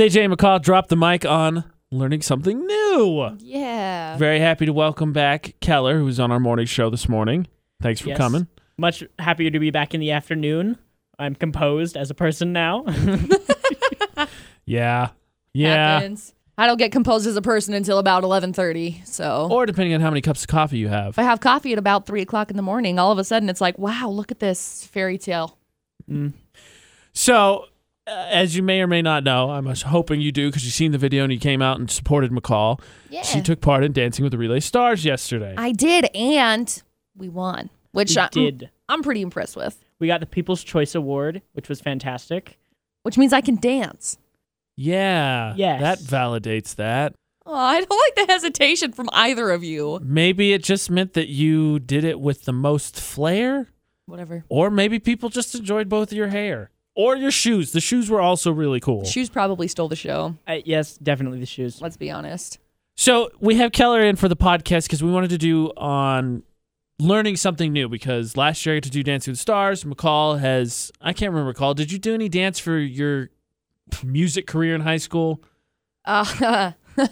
It's AJ McCall. Drop the mic on learning something new. Yeah. Very happy to welcome back Kehler, who's on our morning show this morning. Thanks for Yes. coming. Much happier to be back in the afternoon. I'm composed as a person now. Yeah. Yeah. Happens. I don't get composed as a person until about 11:30. So Or depending on how many cups of coffee you have. if I have coffee at about three o'clock in the morning, all of a sudden it's like, wow, look at this fairy tale. Mm. So, Uh, as you may or may not know, I'm hoping you do because you've seen the video and you came out and supported McCall. Yeah. She took part in Dancing with the Relay Stars yesterday. I did, and we won, which we I, did. I'm pretty impressed with. We got the People's Choice Award, which was fantastic. Which means I can dance. yeah. Yes. That validates that. Oh, I don't like the hesitation from either of you. Maybe it just meant that you did it with the most flair. Whatever. Or maybe people just enjoyed both of your hair. Or your shoes. The shoes were also really cool. Shoes probably stole the show. Uh, yes, definitely the shoes. Let's be honest. So we have Kehler in for the podcast because we wanted to do on learning something new because last year I got to do Dancing with the Stars. McCall has I can't remember McCall. Did you do any dance for your music career in high school? Uh,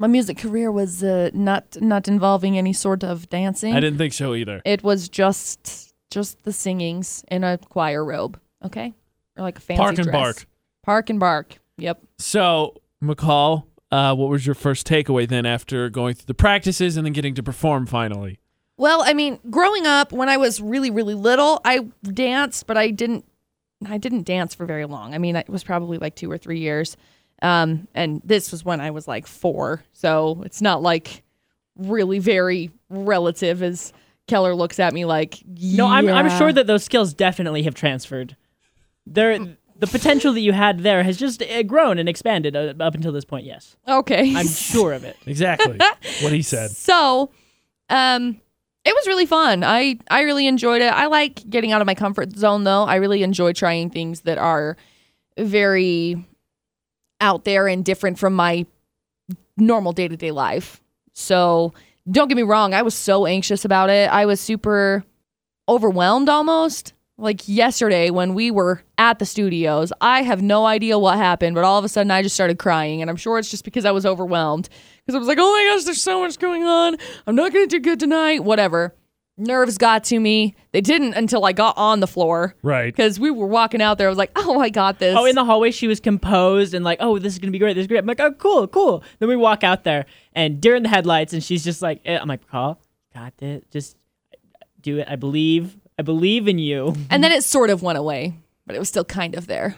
my music career was uh, not not involving any sort of dancing. I didn't think so either. It was just just the singings in a choir robe. Okay, or like a fancy Park and dress. bark. Park and bark. Yep. So McCall, uh, what was your first takeaway then after going through the practices and then getting to perform finally? Well, I mean, growing up when I was really really little, I danced, but I didn't I didn't dance for very long. I mean, it was probably like 2 or 3 years. Um and this was when I was like 4. So, it's not like really very relative as Kehler looks at me like, No, I'm, I'm sure that those skills definitely have transferred. There, the potential that you had there has just uh, grown and expanded uh, up until this point. Yes, Okay. I'm sure of it. Exactly what he said. So, um, it was really fun. I I really enjoyed it. I like getting out of my comfort zone though. I really enjoy trying things that are very out there and different from my normal day to day life. So, don't get me wrong. I was so anxious about it. I was super overwhelmed almost. Like yesterday when we were at the studios, I have no idea what happened, but all of a sudden I just started crying. And I'm sure it's just because I was overwhelmed. Because I was like, oh my gosh, there's so much going on. I'm not going to do good tonight. Whatever. Nerves got to me. They didn't until I got on the floor. Right. Because we were walking out there. I was like, oh, I got this. Oh, in the hallway, she was composed and like, oh, this is gonna be great. This is great. I'm like, oh, cool, cool. Then we walk out there, and during the headlights, and she's just like, eh, I'm like, Carl, got this. Just do it. I believe. I believe in you. and then it sort of went away, but it was still kind of there.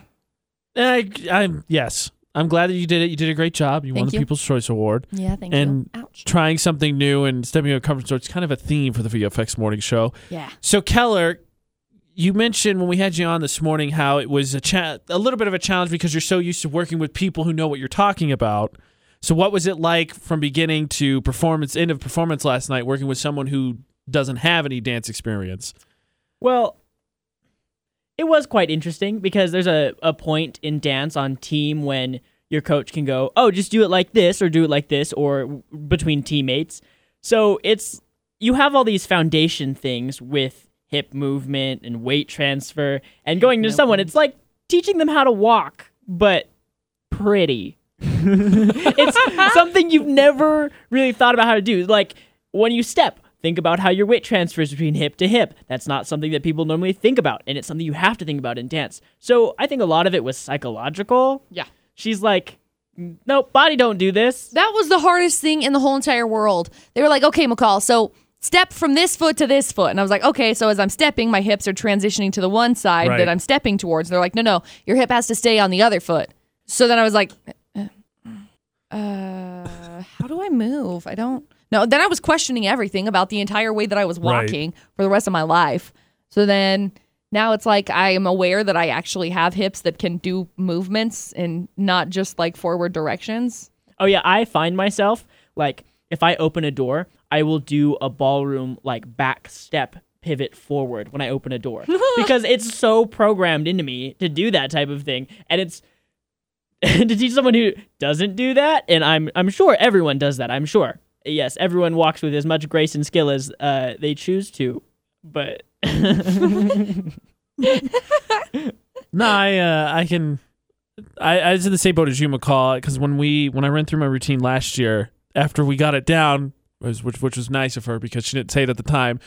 I, I'm yes. I'm glad that you did it. You did a great job. You won Thank the you. People's Choice Award. Yeah, thank And- you. Ouch. Trying something new and stepping out of comfort zone. It's kind of a theme for the VFX morning show. Yeah. So Kehler, you mentioned when we had you on this morning how it was a cha- a little bit of a challenge because you're so used to working with people who know what you're talking about. So what was it like from beginning to performance end of performance last night working with someone who doesn't have any dance experience? Well, it was quite interesting because there's a, a point in dance on team when your coach can go, oh, just do it like this or do it like this or between teammates. So it's you have all these foundation things with hip movement and weight transfer and going to someone. It's like teaching them how to walk, but pretty. it's something you've never really thought about how to do. Like when you step, think about how your weight transfers between hip to hip. That's not something that people normally think about, and it's something you have to think about in dance. So I think a lot of it was psychological. Yeah. She's like, nope, body don't do this. That was the hardest thing in the whole entire world. They were like, okay, McCall, so step from this foot to this foot. And I was like, okay, so as I'm stepping, my hips are transitioning to the one side Right. that I'm stepping towards. They're like, no, no, your hip has to stay on the other foot. So then I was like, uh, how do I move? I don't know. Then I was questioning everything about the entire way that I was Right. walking for the rest of my life. So then now it's like I am aware that I actually have hips that can do movements and not just like forward directions. Oh yeah, I find myself like if I open a door, I will do a ballroom like back step pivot forward when I open a door because it's so programmed into me to do that type of thing, and it's to teach someone who doesn't do that. And I'm I'm sure everyone does that. I'm sure. Yes, everyone walks with as much grace and skill as uh, they choose to, but No, I uh, I can I, I was in the same boat as you, McCall, because when we when I ran through my routine last year, after we got it down, was, which which was nice of her because she didn't say it at the time.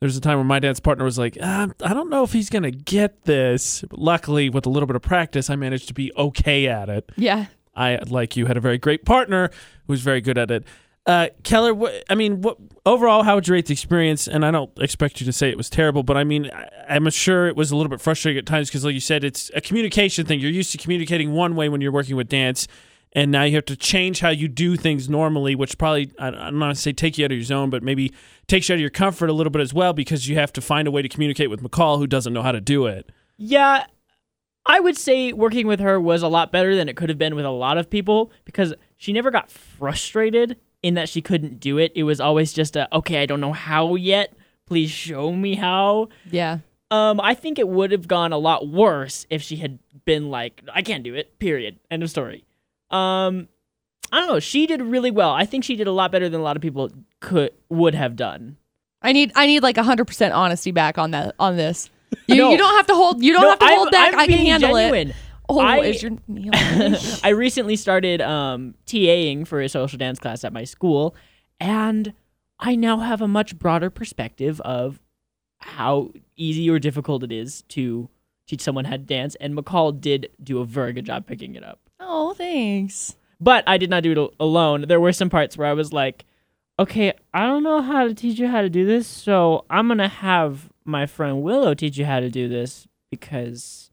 There was a time where my dance partner was like, ah, "I don't know if he's gonna get this." But luckily, with a little bit of practice, I managed to be okay at it. Yeah. I, like you, had a very great partner who was very good at it. Uh, Kehler, what, I mean, what, overall, how would you rate the experience? And I don't expect you to say it was terrible, but I mean, I, I'm sure it was a little bit frustrating at times because, like you said, it's a communication thing. You're used to communicating one way when you're working with dance, and now you have to change how you do things normally, which probably, I, I'm not to say take you out of your zone, but maybe takes you out of your comfort a little bit as well because you have to find a way to communicate with McCall who doesn't know how to do it. Yeah, I would say working with her was a lot better than it could have been with a lot of people because she never got frustrated in that she couldn't do it. It was always just a, okay, I don't know how yet. Please show me how. Yeah. Um, I think it would have gone a lot worse if she had been like, I can't do it. Period. End of story. Um, I don't know. She did really well. I think she did a lot better than a lot of people could would have done. I need I need like hundred percent honesty back on that on this. You, No. you don't have to hold you don't No, have to I'm- hold back. I'm I can handle it. Oh, I- is your knee I recently started um, TAing for a social dance class at my school, and I now have a much broader perspective of how easy or difficult it is to teach someone how to dance. And McCall did do a very good job picking it up. Oh, thanks. But I did not do it alone. There were some parts where I was like, okay, I don't know how to teach you how to do this, so I'm going to have my friend Willow teach you how to do this because,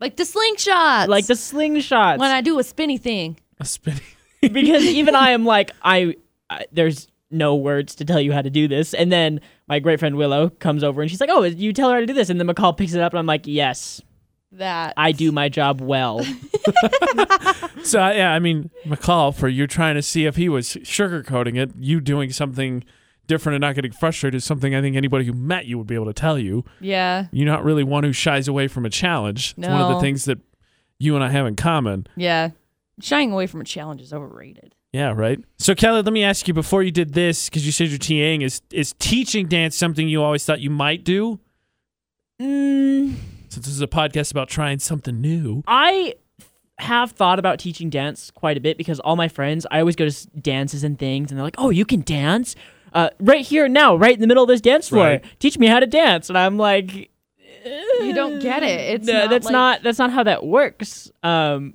Like the slingshot. like the slingshot. when I do a spinny thing. A spinning. because even I am like I, I there's no words to tell you how to do this and then my great friend Willow comes over and she's like oh you tell her how to do this and then McCall picks it up and I'm like yes That I do my job well So yeah, I mean, McCall, for you trying to see if he was sugarcoating it, you doing something different and not getting frustrated is something I think anybody who met you would be able to tell you. Yeah. You're not really one who shies away from a challenge. It's one of the things that you and I have in common. Yeah. Shying away from a challenge is overrated. Yeah, right. So Kelly, let me ask you before you did this, because you said you're TAing, is is teaching dance something you always thought you might do? mm, Since this is a podcast about trying something new. I have thought about teaching dance quite a bit because all my friends I always go to dances and things and they're like oh you can dance uh, right here now right in the middle of this dance floor Right. teach me how to dance and I'm like You don't get it. It's no, not that's like- not that's not how that works. Um,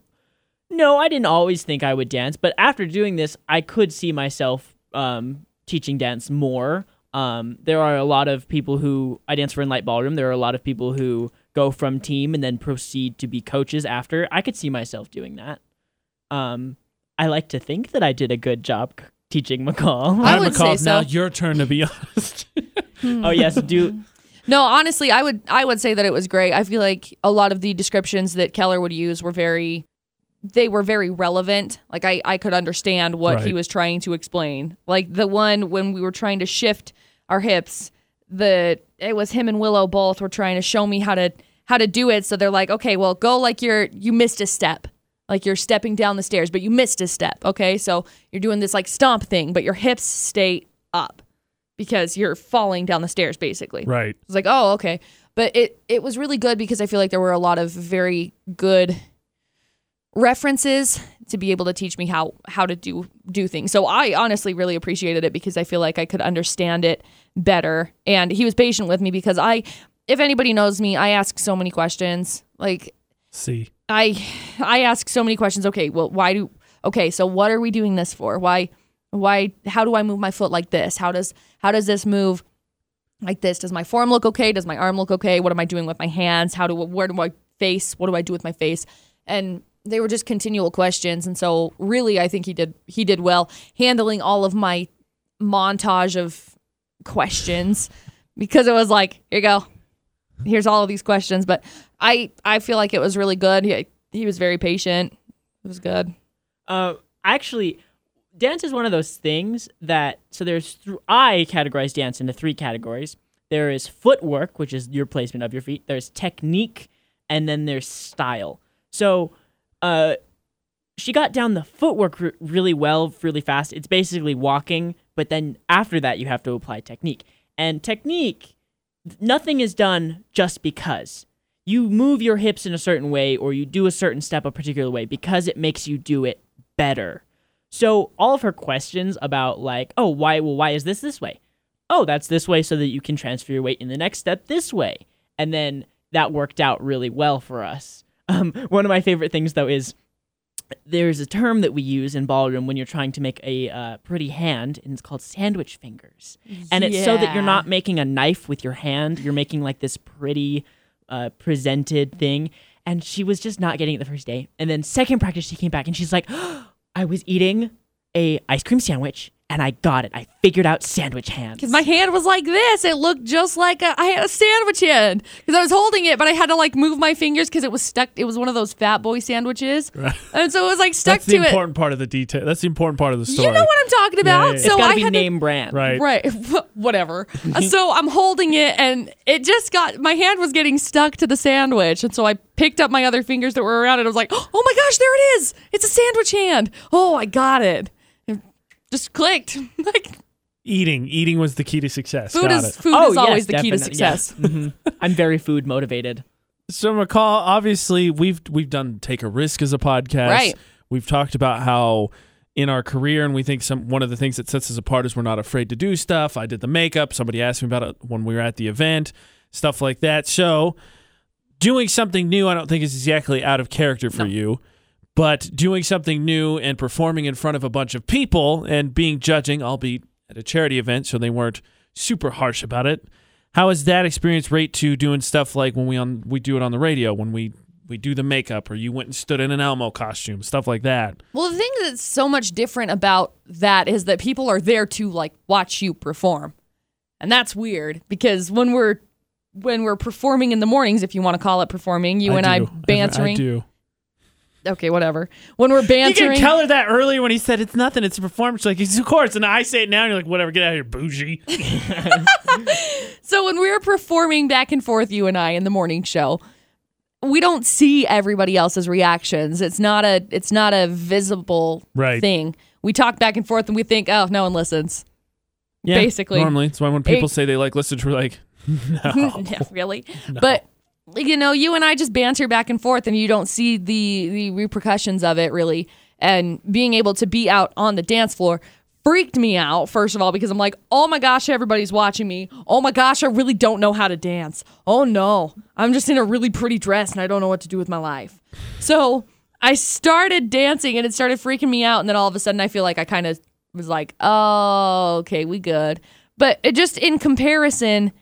no, I didn't always think I would dance, but after doing this, I could see myself um, teaching dance more. Um, there are a lot of people who I dance for in Light Ballroom. There are a lot of people who go from team and then proceed to be coaches after. I could see myself doing that. Um, I like to think that I did a good job c- teaching McCall. I All right, would McCall, say now so. your turn to be honest. oh yes, do No, honestly, I would I would say that it was great. I feel like a lot of the descriptions that Kehler would use were very they were very relevant. Like I I could understand what he Right. was trying to explain. Like the one when we were trying to shift our hips, the it was him and Willow both were trying to show me how to how to do it. So they're like, "Okay, well, go like you're you missed a step." Like you're stepping down the stairs, but you missed a step. Okay, so you're doing this like stomp thing, but your hips stay up because you're falling down the stairs, basically. right. It's like, oh, okay. But it it was really good because I feel like there were a lot of very good references to be able to teach me how how to do do things. So I honestly really appreciated it because I feel like I could understand it better. And he was patient with me because I if anybody knows me, I ask so many questions. Like See. I I ask so many questions. Okay, well, why do okay? So what are we doing this for? Why why how do I move my foot like this? How does how does this move like this? Does my form look okay? Does my arm look okay? What am I doing with my hands? How do where do I face? What do I do with my face? And they were just continual questions. And so really, I think he did he did well handling all of my montage of questions because it was like here you go here's all of these questions but i i feel like it was really good he, he was very patient it was good Uh, actually, dance is one of those things that so there's th- I categorize dance into three categories. There is footwork, which is your placement of your feet. There's technique, and then there's style. So, uh, she got down the footwork r- really well, really fast. It's basically walking, but then after that, you have to apply technique. And technique, nothing is done just because. you move your hips in a certain way or you do a certain step a particular way because it makes you do it better. So all of her questions about like, oh, why well why is this this way? Oh, that's this way so that you can transfer your weight in the next step this way. And then that worked out really well for us. Um, one of my favorite things though is there's a term that we use in ballroom when you're trying to make a uh, pretty hand, and it's called sandwich fingers. And it's so that you're not making a knife with your hand; you're making like this pretty uh, presented thing. And she was just not getting it the first day. And then second practice, she came back and she's like, "I was eating a ice cream sandwich, and I got it. I figured out sandwich hands." Because my hand was like this. It looked just like a, I had a sandwich hand. Because I was holding it, but I had to like move my fingers because it was stuck. It was one of those fat boy sandwiches. And so it was like stuck That's to it. That's the important part of the detail. That's the important part of the story. You know what I'm talking about? Yeah, yeah, yeah. it's So got I to be had to name brand, right. Right. Whatever. So I'm holding it and it just got my hand was getting stuck to the sandwich. And so I picked up my other fingers that were around it. I was like, oh my gosh, there it is. It's a sandwich hand. Oh, I got it. It just clicked. like Eating, eating was the key to success. food Got is it. food Oh, is yes, always the key to definitely, yes. success. Mhm. I'm very food motivated. So McCall, obviously we've we've done take a risk as a podcast. Right. We've talked about how in our career, and we think some one of the things that sets us apart is we're not afraid to do stuff. I did the makeup. Somebody asked me about it when we were at the event, stuff like that. So doing something new, I don't think is exactly out of character for you. But doing something new and performing in front of a bunch of people and being judging, albeit at a charity event, so they weren't super harsh about it. How is that experience rate to doing stuff like when we on we do it on the radio when we we do the makeup or you went and stood in an Elmo costume, stuff like that. Well, the thing that's so much different about that is that people are there to like watch you perform. And that's weird because when we're when we're performing in the mornings, if you want to call it performing, you and I do. bantering. I do. Okay, whatever. When we're bantering, You can tell her that earlier when he said it's nothing, it's a performance. Like, of course. And I say it now, and you're like, whatever, get out of here, bougie. so when we're performing back and forth, you and I in the morning show, we don't see everybody else's reactions. It's not a it's not a visible Right. thing. We talk back and forth and we think, oh, no one listens. Yeah, Basically. Normally. That's why when people It- say they like listen to, we're like, no. yeah, really. But you know, you and I just banter back and forth, and you don't see the the repercussions of it really. And being able to be out on the dance floor freaked me out. First of all, because I'm like, oh my gosh, everybody's watching me. Oh my gosh, I really don't know how to dance. Oh no, I'm just in a really pretty dress, and I don't know what to do with my life. So I started dancing, and it started freaking me out. And then all of a sudden, I feel like I kind of was like, oh, okay, we good. But it just in comparison.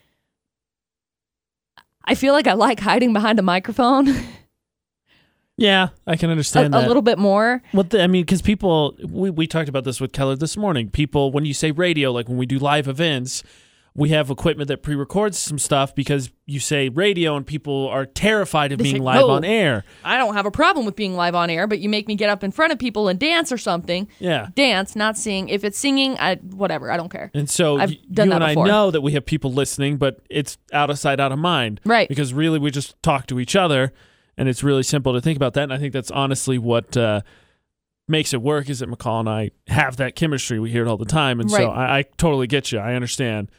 I feel like I like hiding behind a microphone yeah, I can a understand that. A little bit more. Well, the, I mean, because people, we, we talked about this with Kehler this morning. People, when you say radio, like when we do live events, we have equipment that pre records some stuff because you say radio and people are terrified of They being say, live on air. I don't have a problem with being live on air, but you make me get up in front of people and dance or something. Yeah. Dance, not sing. If it's singing, I whatever. I don't care. And so I've y- done you that and before. I know that we have people listening, but it's out of sight, out of mind. Right. Because really, we just talk to each other, and it's really simple to think about that. And I think that's honestly what uh, makes it work is that McCall and I have that chemistry. We hear it all the time. And so I, I totally get you. I understand.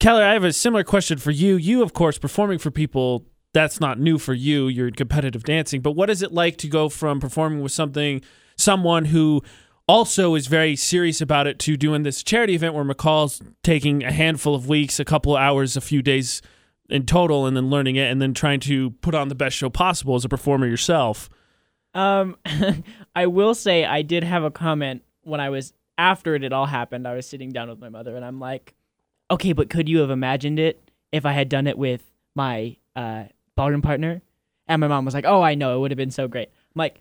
Kehler, I have a similar question for you. You, of course, performing for people, that's not new for you. You're in competitive dancing. But what is it like to go from performing with something, someone who also is very serious about it, to doing this charity event where McCall's taking a handful of weeks, a couple of hours, a few days in total, and then learning it, and then trying to put on the best show possible as a performer yourself? Um, I will say I did have a comment when I was after it all happened. I was sitting down with my mother, and I'm like, "Okay, but could you have imagined it if I had done it with my uh, ballroom partner?" And my mom was like, "Oh, I know, it would have been so great." I'm like,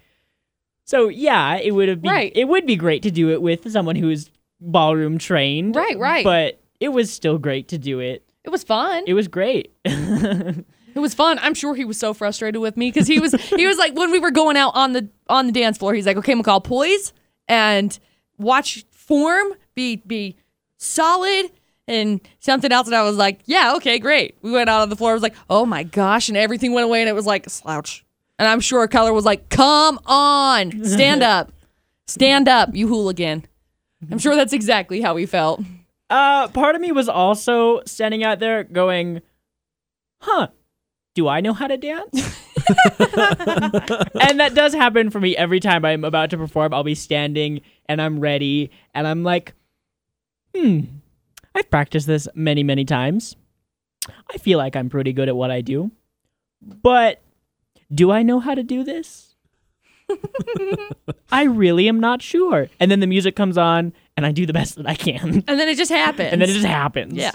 "So yeah, it would have been. Right. It would be great to do it with someone who's ballroom trained, Right, right. But it was still great to do it. It was fun. It was great. It was fun. I'm sure he was so frustrated with me because he was he was like when we were going out on the on the dance floor, he's like, "Okay, McCall, poise and watch form, be be solid." And something else, and I was like, "Yeah, okay, great." We went out on the floor. I was like, "Oh my gosh!" And everything went away, and it was like slouch. And I'm sure Kehler was like, "Come on, stand up, stand up, you hooligan." I'm sure that's exactly how he felt. Uh, part of me was also standing out there going, "Huh, do I know how to dance? and that does happen for me every time I'm about to perform. I'll be standing and I'm ready and I'm like, hmm, I've practiced this many, many times. I feel like I'm pretty good at what I do. But do I know how to do this? I really am not sure. And then the music comes on and I do the best that I can. And then it just happens. And then it just happens. Yeah.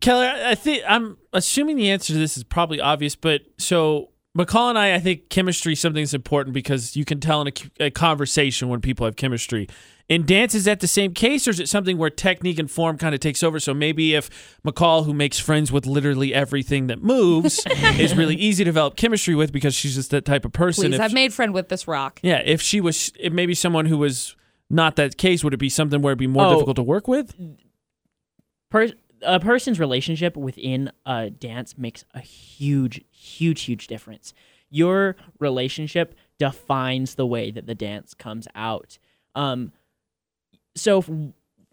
Kelly, I I think I'm assuming the answer to this is probably obvious, but so McCall and I, I think chemistry is something that's important because you can tell in a, a conversation when people have chemistry. In dance, is that the same case, or is it something where technique and form kind of takes over? So maybe if McCall, who makes friends with literally everything that moves, is really easy to develop chemistry with because she's just that type of person. Please, if, I've made friend with this rock. yeah, if she was, if maybe someone who was not that case, would it be something where it'd be more Oh. difficult to work with? per- a person's relationship within a dance makes a huge, huge, huge difference. Your relationship defines the way that the dance comes out. Um, so f-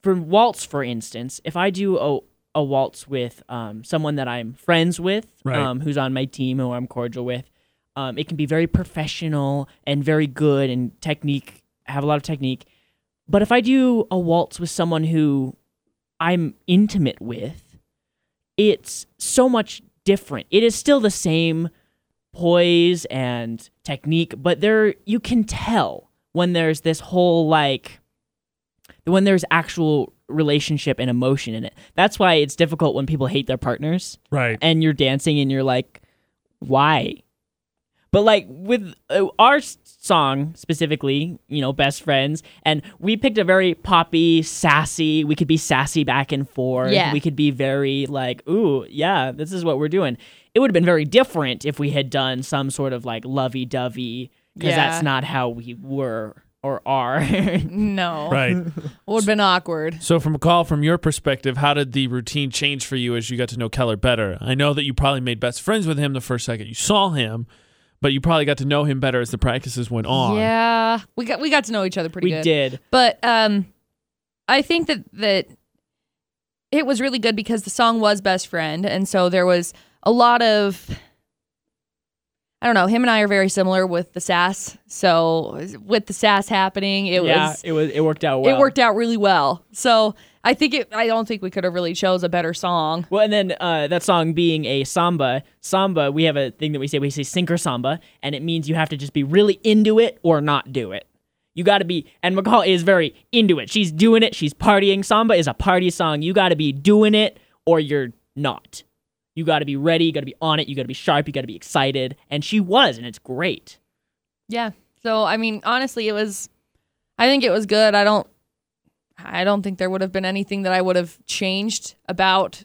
for waltz, for instance, if I do a a waltz with um, someone that I'm friends with, Right. um, who's on my team, who I'm cordial with, um, it can be very professional and very good and technique, have a lot of technique. But if I do a waltz with someone who I'm intimate with, it's so much different. It is still the same poise and technique, but there you can tell when there's this whole like when there's actual relationship and emotion in it. That's why it's difficult when people hate their partners Right. and you're dancing and you're like, why? But like with uh, our song specifically, you know, best friends, and we picked a very poppy, sassy. We could be sassy back and forth. Yeah. We could be very like, ooh, yeah, this is what we're doing. It would have been very different if we had done some sort of like lovey-dovey, because Yeah. that's not how we were or are. No. Right. It would have been awkward. So, from McCall from your perspective, how did the routine change for you as you got to know Kehler better? I know that you probably made best friends with him the first second you saw him, but you probably got to know him better as the practices went on. Yeah. We got we got to know each other pretty we good. We did. But um I think that that it was really good because the song was best friend and so there was a lot of I don't know, him and I are very similar with the sass. So with the sass happening, it was yeah, was it was. It worked out well. it worked out really well. So I think it I don't think we could have really chose a better song. Well, and then uh, that song being a samba, samba, we have a thing that we say, we say sink or samba, and it means you have to just be really into it or not do it. You got to be, and McCall is very into it. She's doing it. She's partying. Samba is a party song. You got to be doing it or you're not. You got to be ready. You got to be on it. You got to be sharp. You got to be excited. And she was, and it's great. Yeah. So I mean, honestly, it was. I think it was good. I don't. I don't think there would have been anything that I would have changed about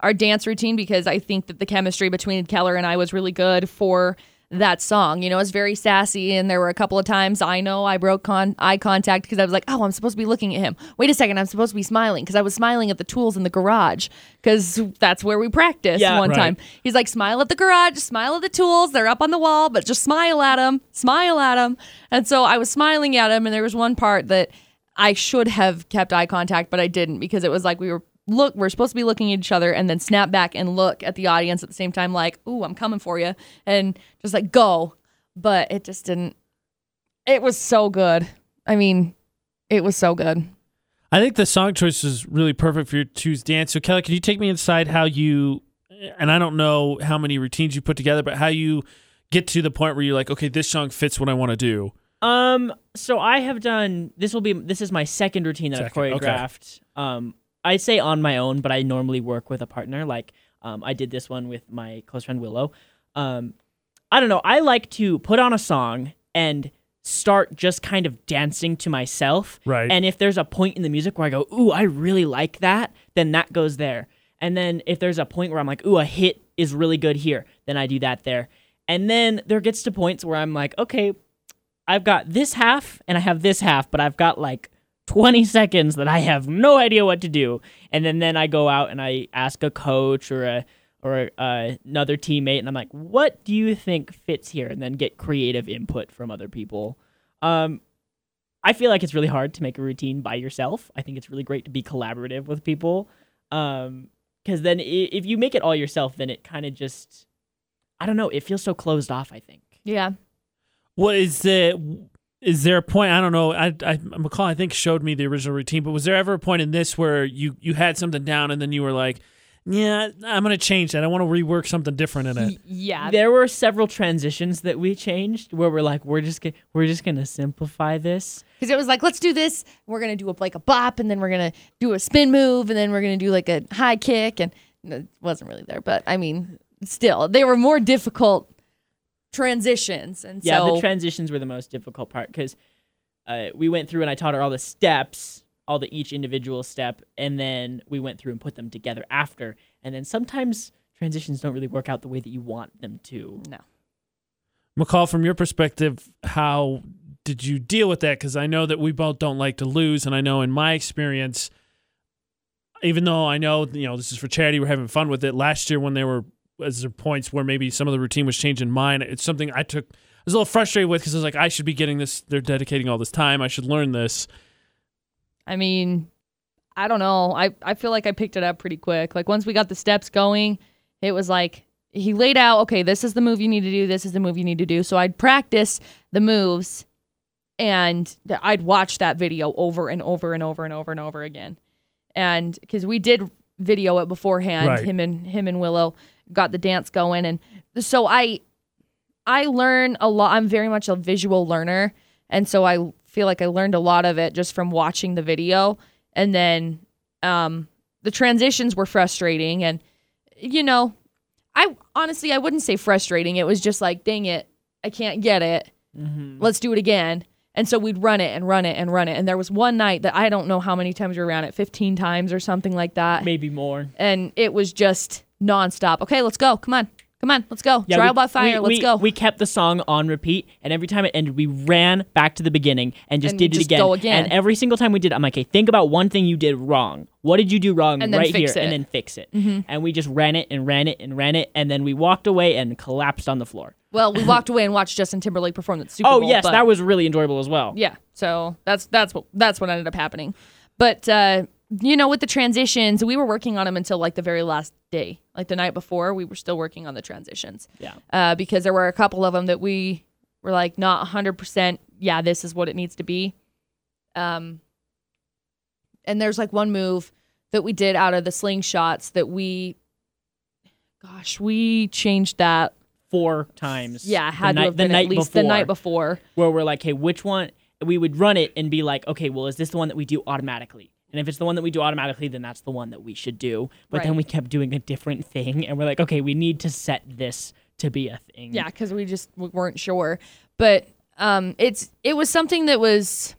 our dance routine because I think that the chemistry between Kehler and I was really good for that song. You know, it's very sassy, and there were a couple of times I know I broke con- eye contact because I was like, "Oh, I'm supposed to be looking at him." Wait a second, I'm supposed to be smiling because I was smiling at the tools in the garage because that's where we practiced Yeah, one right. time. He's like, "Smile at the garage, smile at the tools. They're up on the wall, but just smile at them, smile at them." And so I was smiling at him, and there was one part that I should have kept eye contact, but I didn't because it was like we were look we're supposed to be looking at each other and then snap back and look at the audience at the same time like ooh i'm coming for you and just like go but it just didn't it was so good i mean it was so good I think the song choice is really perfect for your choose dance. So, Kelly, can you take me inside how you, and I don't know how many routines you put together, but how you get to the point where you're like, okay, this song fits what I want to do. Um, so I have done this will be this is my second routine that Second, I've okay. choreographed. Um, I say on my own, but I normally work with a partner. Like, um, I did this one with my close friend Willow. Um, I don't know. I like to put on a song and start just kind of dancing to myself. Right. And if there's a point in the music where I go, "Ooh, I really like that," then that goes there. And then if there's a point where I'm like, "Ooh, a hit is really good here," then I do that there. And then there gets to points where I'm like, "Okay, I've got this half and I have this half, but I've got like 20 seconds that I have no idea what to do. And then, then I go out and I ask a coach or a or uh, another teammate and I'm like, "What do you think fits here?" and then get creative input from other people. Um I feel like it's really hard to make a routine by yourself. I think it's really great to be collaborative with people. Um cuz then i- if you make it all yourself, then it kind of just I don't know. It feels so closed off. I think. Yeah. What is it? Is there a point? I don't know. I, I McCall I think showed me the original routine, but was there ever a point in this where you you had something down and then you were like, yeah, I'm gonna change that. I want to rework something different in it. Yeah. There were several transitions that we changed where we're like, we're just gonna, we're just gonna simplify this. Because it was like, let's do this. We're gonna do a, like a bop, and then we're gonna do a spin move, and then we're gonna do like a high kick, and it wasn't really there, but I mean, still, they were more difficult transitions, and Yeah, so the transitions were the most difficult part because uh, we went through and I taught her all the steps, all the each individual step, and then we went through and put them together after. And then sometimes transitions don't really work out the way that you want them to. no. McCall, from your perspective, how did you deal with that? Because I know that we both don't like to lose, and I know in my experience, even though I know you know this is for charity, we're having fun with it. Last year, when they were as there points where maybe some of the routine was changing mine, it's something I took. I was a little frustrated with because I was like, I should be getting this. They're dedicating all this time. I should learn this. I mean, I don't know. I, I feel like I picked it up pretty quick. Like once we got the steps going, it was like he laid out, okay, this is the move you need to do, this is the move you need to do. So I'd practice the moves and I'd watch that video over and over and over and over and over again. And cuz we did video it beforehand, Right. him and him and Willow got the dance going and so I I learn a lot. I'm very much a visual learner. And so I feel like I learned a lot of it just from watching the video. And then um, the transitions were frustrating. And, you know, I honestly, I wouldn't say frustrating. It was just like, dang it, I can't get it. Mm-hmm. Let's do it again. And so we'd run it and run it and run it. And there was one night that I don't know how many times we ran it, 15 times or something like that. Maybe more. And it was just nonstop. Okay, let's go. Come on. Come on. Let's go. Yeah, Trial we- by fire. we- let's we- go. We kept the song on repeat, and every time it ended, we ran back to the beginning and just And did it just again. again. And every single time we did, it, I'm like, "Okay, think about one thing you did wrong. What did you do wrong And right here, it. and then fix it." And we just ran it and ran it and ran it, and then we walked away and collapsed on the floor. Well, we walked away and watched Justin Timberlake perform at the Super Oh Bowl. yes, but- that was really enjoyable as well. yeah. So that's that's what that's what ended up happening. But uh, you know, with the transitions, we were working on them until like the very last day, like the night before. We were still working on the transitions Yeah. uh, because there were a couple of them that we were like not hundred percent. Yeah, this is what it needs to be. Um, and there's like one move that we did out of the slingshots that we, gosh, we changed that. Four times. Yeah, the had night, to have the been night at least before, the night before. where we're like, "Hey, which one?" We would run it and be like, "Okay, well, is this the one that we do automatically?" And if it's the one that we do automatically, then that's the one that we should do. But then we kept doing a different thing, and we're like, "Okay, we need to set this to be a thing." Yeah, because we just we weren't sure. But um, it's it was something that was,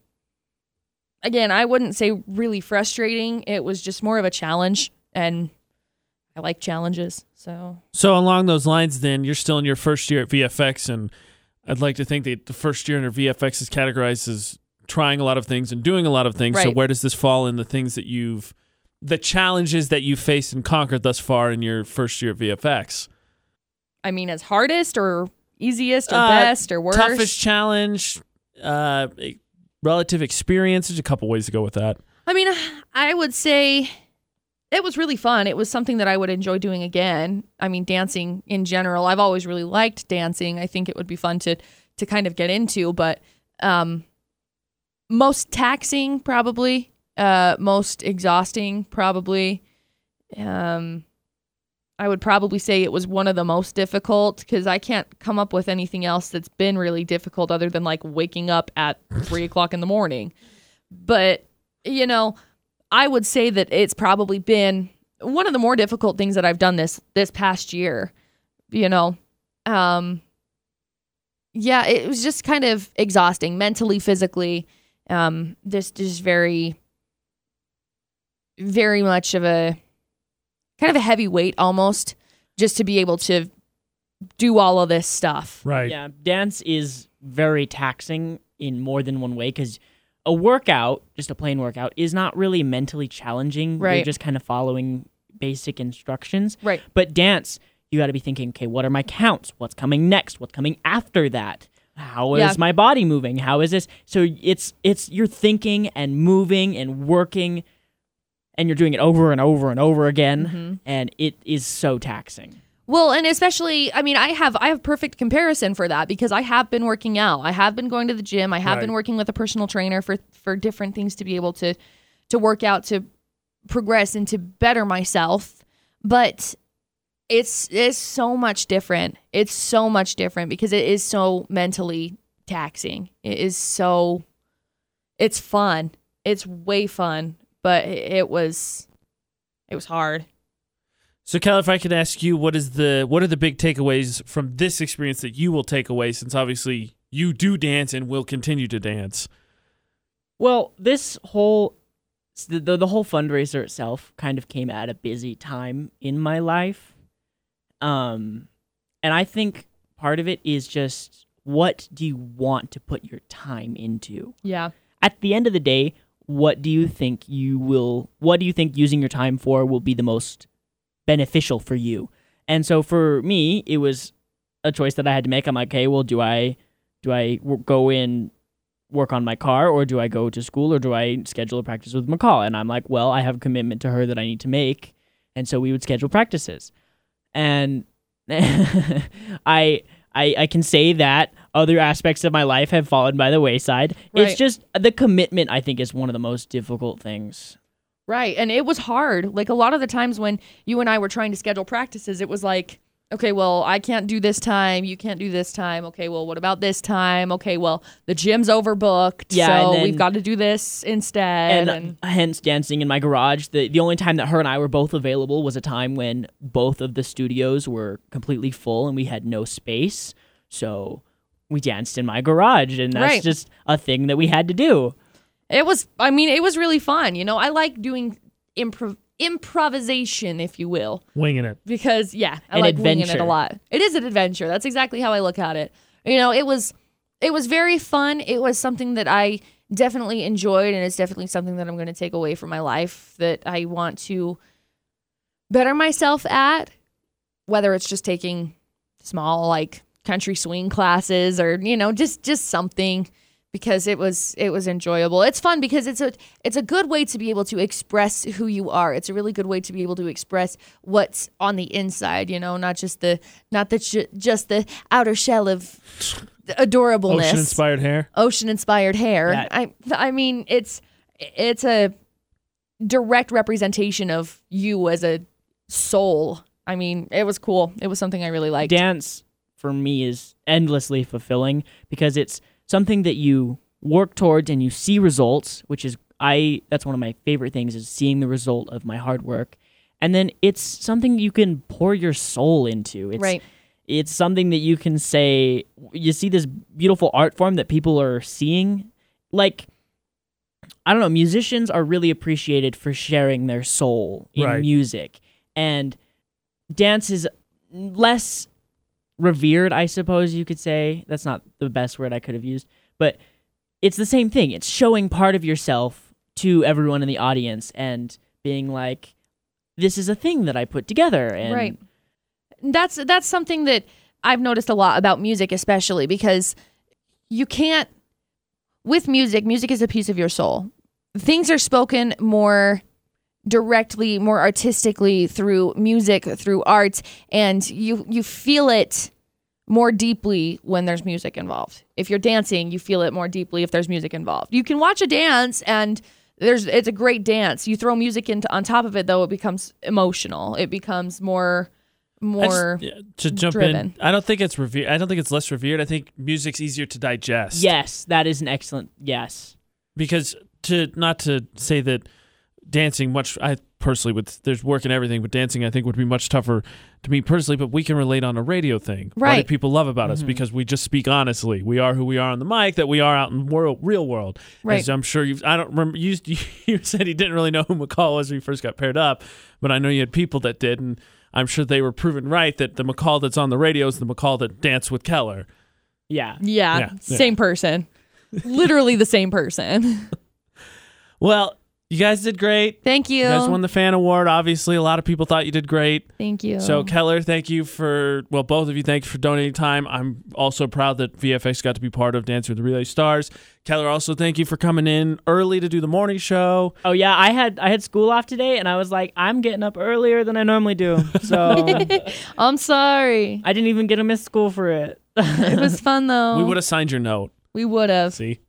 again, I wouldn't say really frustrating. It was just more of a challenge, and I like challenges. So So along those lines, then you're still in your first year at VFX, and I'd like to think that the first year in your VFX is categorized as trying a lot of things and doing a lot of things. So where does this fall in the things that you've, the challenges that you've faced and conquered thus far in your first year at VFX? I mean, as hardest or easiest or Uh, best or worst. Toughest challenge, uh, relative experience. There's a couple ways to go with that. I mean, I would say it was really fun. It was something that I would enjoy doing again. I mean, dancing in general, I've always really liked dancing. I think it would be fun to to kind of get into, but um most taxing probably, uh most exhausting probably. Um I would probably say it was one of the most difficult because I can't come up with anything else that's been really difficult other than like waking up at three o'clock in the morning. But, you know, I would say that it's probably been one of the more difficult things that I've done this this past year. You know, um, yeah, it was just kind of exhausting mentally, physically. Um, this is very, very much of a kind of a heavy weight almost, just to be able to do all of this stuff. Right. Yeah, dance is very taxing in more than one way because a workout, just a plain workout, is not really mentally challenging. Right. You're just kind of following basic instructions. Right. But dance, you got to be thinking, okay, what are my counts? What's coming next? What's coming after that? How is Yeah. my body moving? How is this? So it's it's you're thinking and moving and working, and you're doing it over and over and over again, Mhm. and it is so taxing. Well, and especially, I mean, I have I have perfect comparison for that because I have been working out. I have been going to the gym. I have been working with a personal trainer for for different things to be able to to work out to progress and to better myself. But it's it's so much different. It's so much different because it is so mentally taxing. It is so it's fun. It's way fun, but it was it was hard. So, Cal, if I could ask you, what is the what are the big takeaways from this experience that you will take away? Since obviously you do dance and will continue to dance. Well, this whole the, the the whole fundraiser itself kind of came at a busy time in my life. Um and I think part of it is just what do you want to put your time into? Yeah. At the end of the day, what do you think you will what do you think using your time for will be the most beneficial for you? And so for me, it was a choice that I had to make. I'm like, okay, well, do I do I w- go in work on my car or do I go to school or do I schedule a practice with McCall? And I'm like, well, I have a commitment to her that I need to make. And so we would schedule practices. And I I I can say that other aspects of my life have fallen by the wayside. Right. It's just the commitment I think is one of the most difficult things. Right. And it was hard. Like a lot of the times when you and I were trying to schedule practices, it was like, okay, well, I can't do this time. You can't do this time. Okay, well, what about this time? Okay, well, the gym's overbooked. Yeah, So then- we've got to do this instead. and, uh, And, hence dancing in my garage. The the only time that her and I were both available was a time when both of the studios were completely full and we had no space. So we danced in my garage, and that's Right. just a thing that we had to do. it was, I mean, it was really fun. You know, I like doing improv- improvisation, if you will. Winging it. because yeah, I An like winging it a lot. It is an adventure. That's exactly how I look at it. You know, it was it was very fun. It was something that I definitely enjoyed, and it's definitely something that I'm going to take away from my life that I want to better myself at. Whether it's just taking small like country swing classes or you know just just something because it was it was enjoyable. It's fun because it's a it's a good way to be able to express who you are. It's a really good way to be able to express what's on the inside, you know, not just the not the ju- just the outer shell of adorableness. Ocean inspired hair. Ocean inspired hair. Yeah. I I mean, it's it's a direct representation of you as a soul. I mean, it was cool. It was something I really liked. Dance for me is endlessly fulfilling because it's something that you work towards and you see results, which is I that's one of my favorite things is seeing the result of my hard work. And then it's something you can pour your soul into. It's right. it's something that you can say you see this beautiful art form that people are seeing like i don't know musicians are really appreciated for sharing their soul in Right. music and dance is less revered i suppose you could say that's not the best word i could have used but it's the same thing it's showing part of yourself to everyone in the audience and being like this is a thing that i put together and Right. That's that's something that I've noticed a lot about music especially because you can't with music, music is a piece of your soul. Things are spoken more directly, more artistically through music, through art, and you you feel it more deeply when there's music involved. If you're dancing, you feel it more deeply if there's music involved. You can watch a dance and there's it's a great dance. You throw music into on top of it though, it becomes emotional. It becomes more more just- yeah, to jump in, driven. I don't think it's revered. I don't think it's less revered. I think music's easier to digest. Yes, that is an excellent. Yes. because to not to say that dancing much i personally would there's work and everything but dancing i think would be much tougher to me personally but we can relate on a radio thing Why do Right. people love about us Mhm. because we just speak honestly we are who we are on the mic that we are out in world real world Right. as i'm sure you i don't remember you, you said he didn't really know who mccall was when he first got paired up but i know you had people that did and i'm sure they were proven right that the mccall that's on the radio is the mccall that danced with Kehler Yeah. yeah, Yeah, yeah. same person. Literally the same person. Well, You guys did great. Thank you. You guys won the fan award. Obviously, a lot of people thought you did great. Thank you. So Kehler, thank you for well, both of you, thank you for donating time. I'm also proud that VFX got to be part of Dance with the Relay Stars. Kehler, also thank you for coming in early to do the morning show. Oh yeah, I had I had school off today, and I was like, I'm getting up earlier than I normally do, so I'm sorry. I didn't even get to miss school for it. It was fun though. We would have signed your note. We would have. See,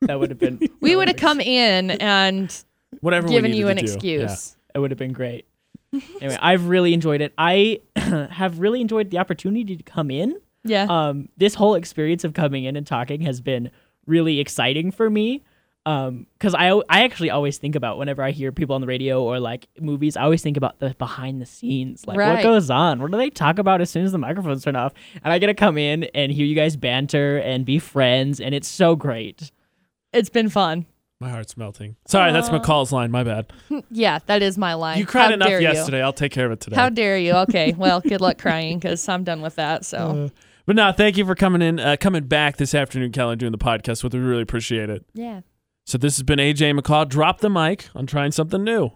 that would have been. We would have come in and whatever. given you an do. excuse. It would have been great. anyway, I've really enjoyed it. I have really enjoyed the opportunity to come in. Yeah. Um, this whole experience of coming in and talking has been really exciting for me. Um, because I I actually always think about whenever I hear people on the radio or like movies, I always think about the behind the scenes, like what goes on, what do they talk about as soon as the microphones turn off, and I get to come in and hear you guys banter and be friends, and it's so great. it's been fun. My heart's melting. Sorry, that's McCall's line. My bad. Yeah, that is my line. You cried How enough dare you. yesterday. I'll take care of it today. How dare you? Okay, well, good luck crying because I'm done with that. So Uh, but no, thank you for coming in, uh, coming back this afternoon, Kehler, doing the podcast with. us. We really appreciate it. yeah. So this has been AJ McCall. Drop the mic on trying something new.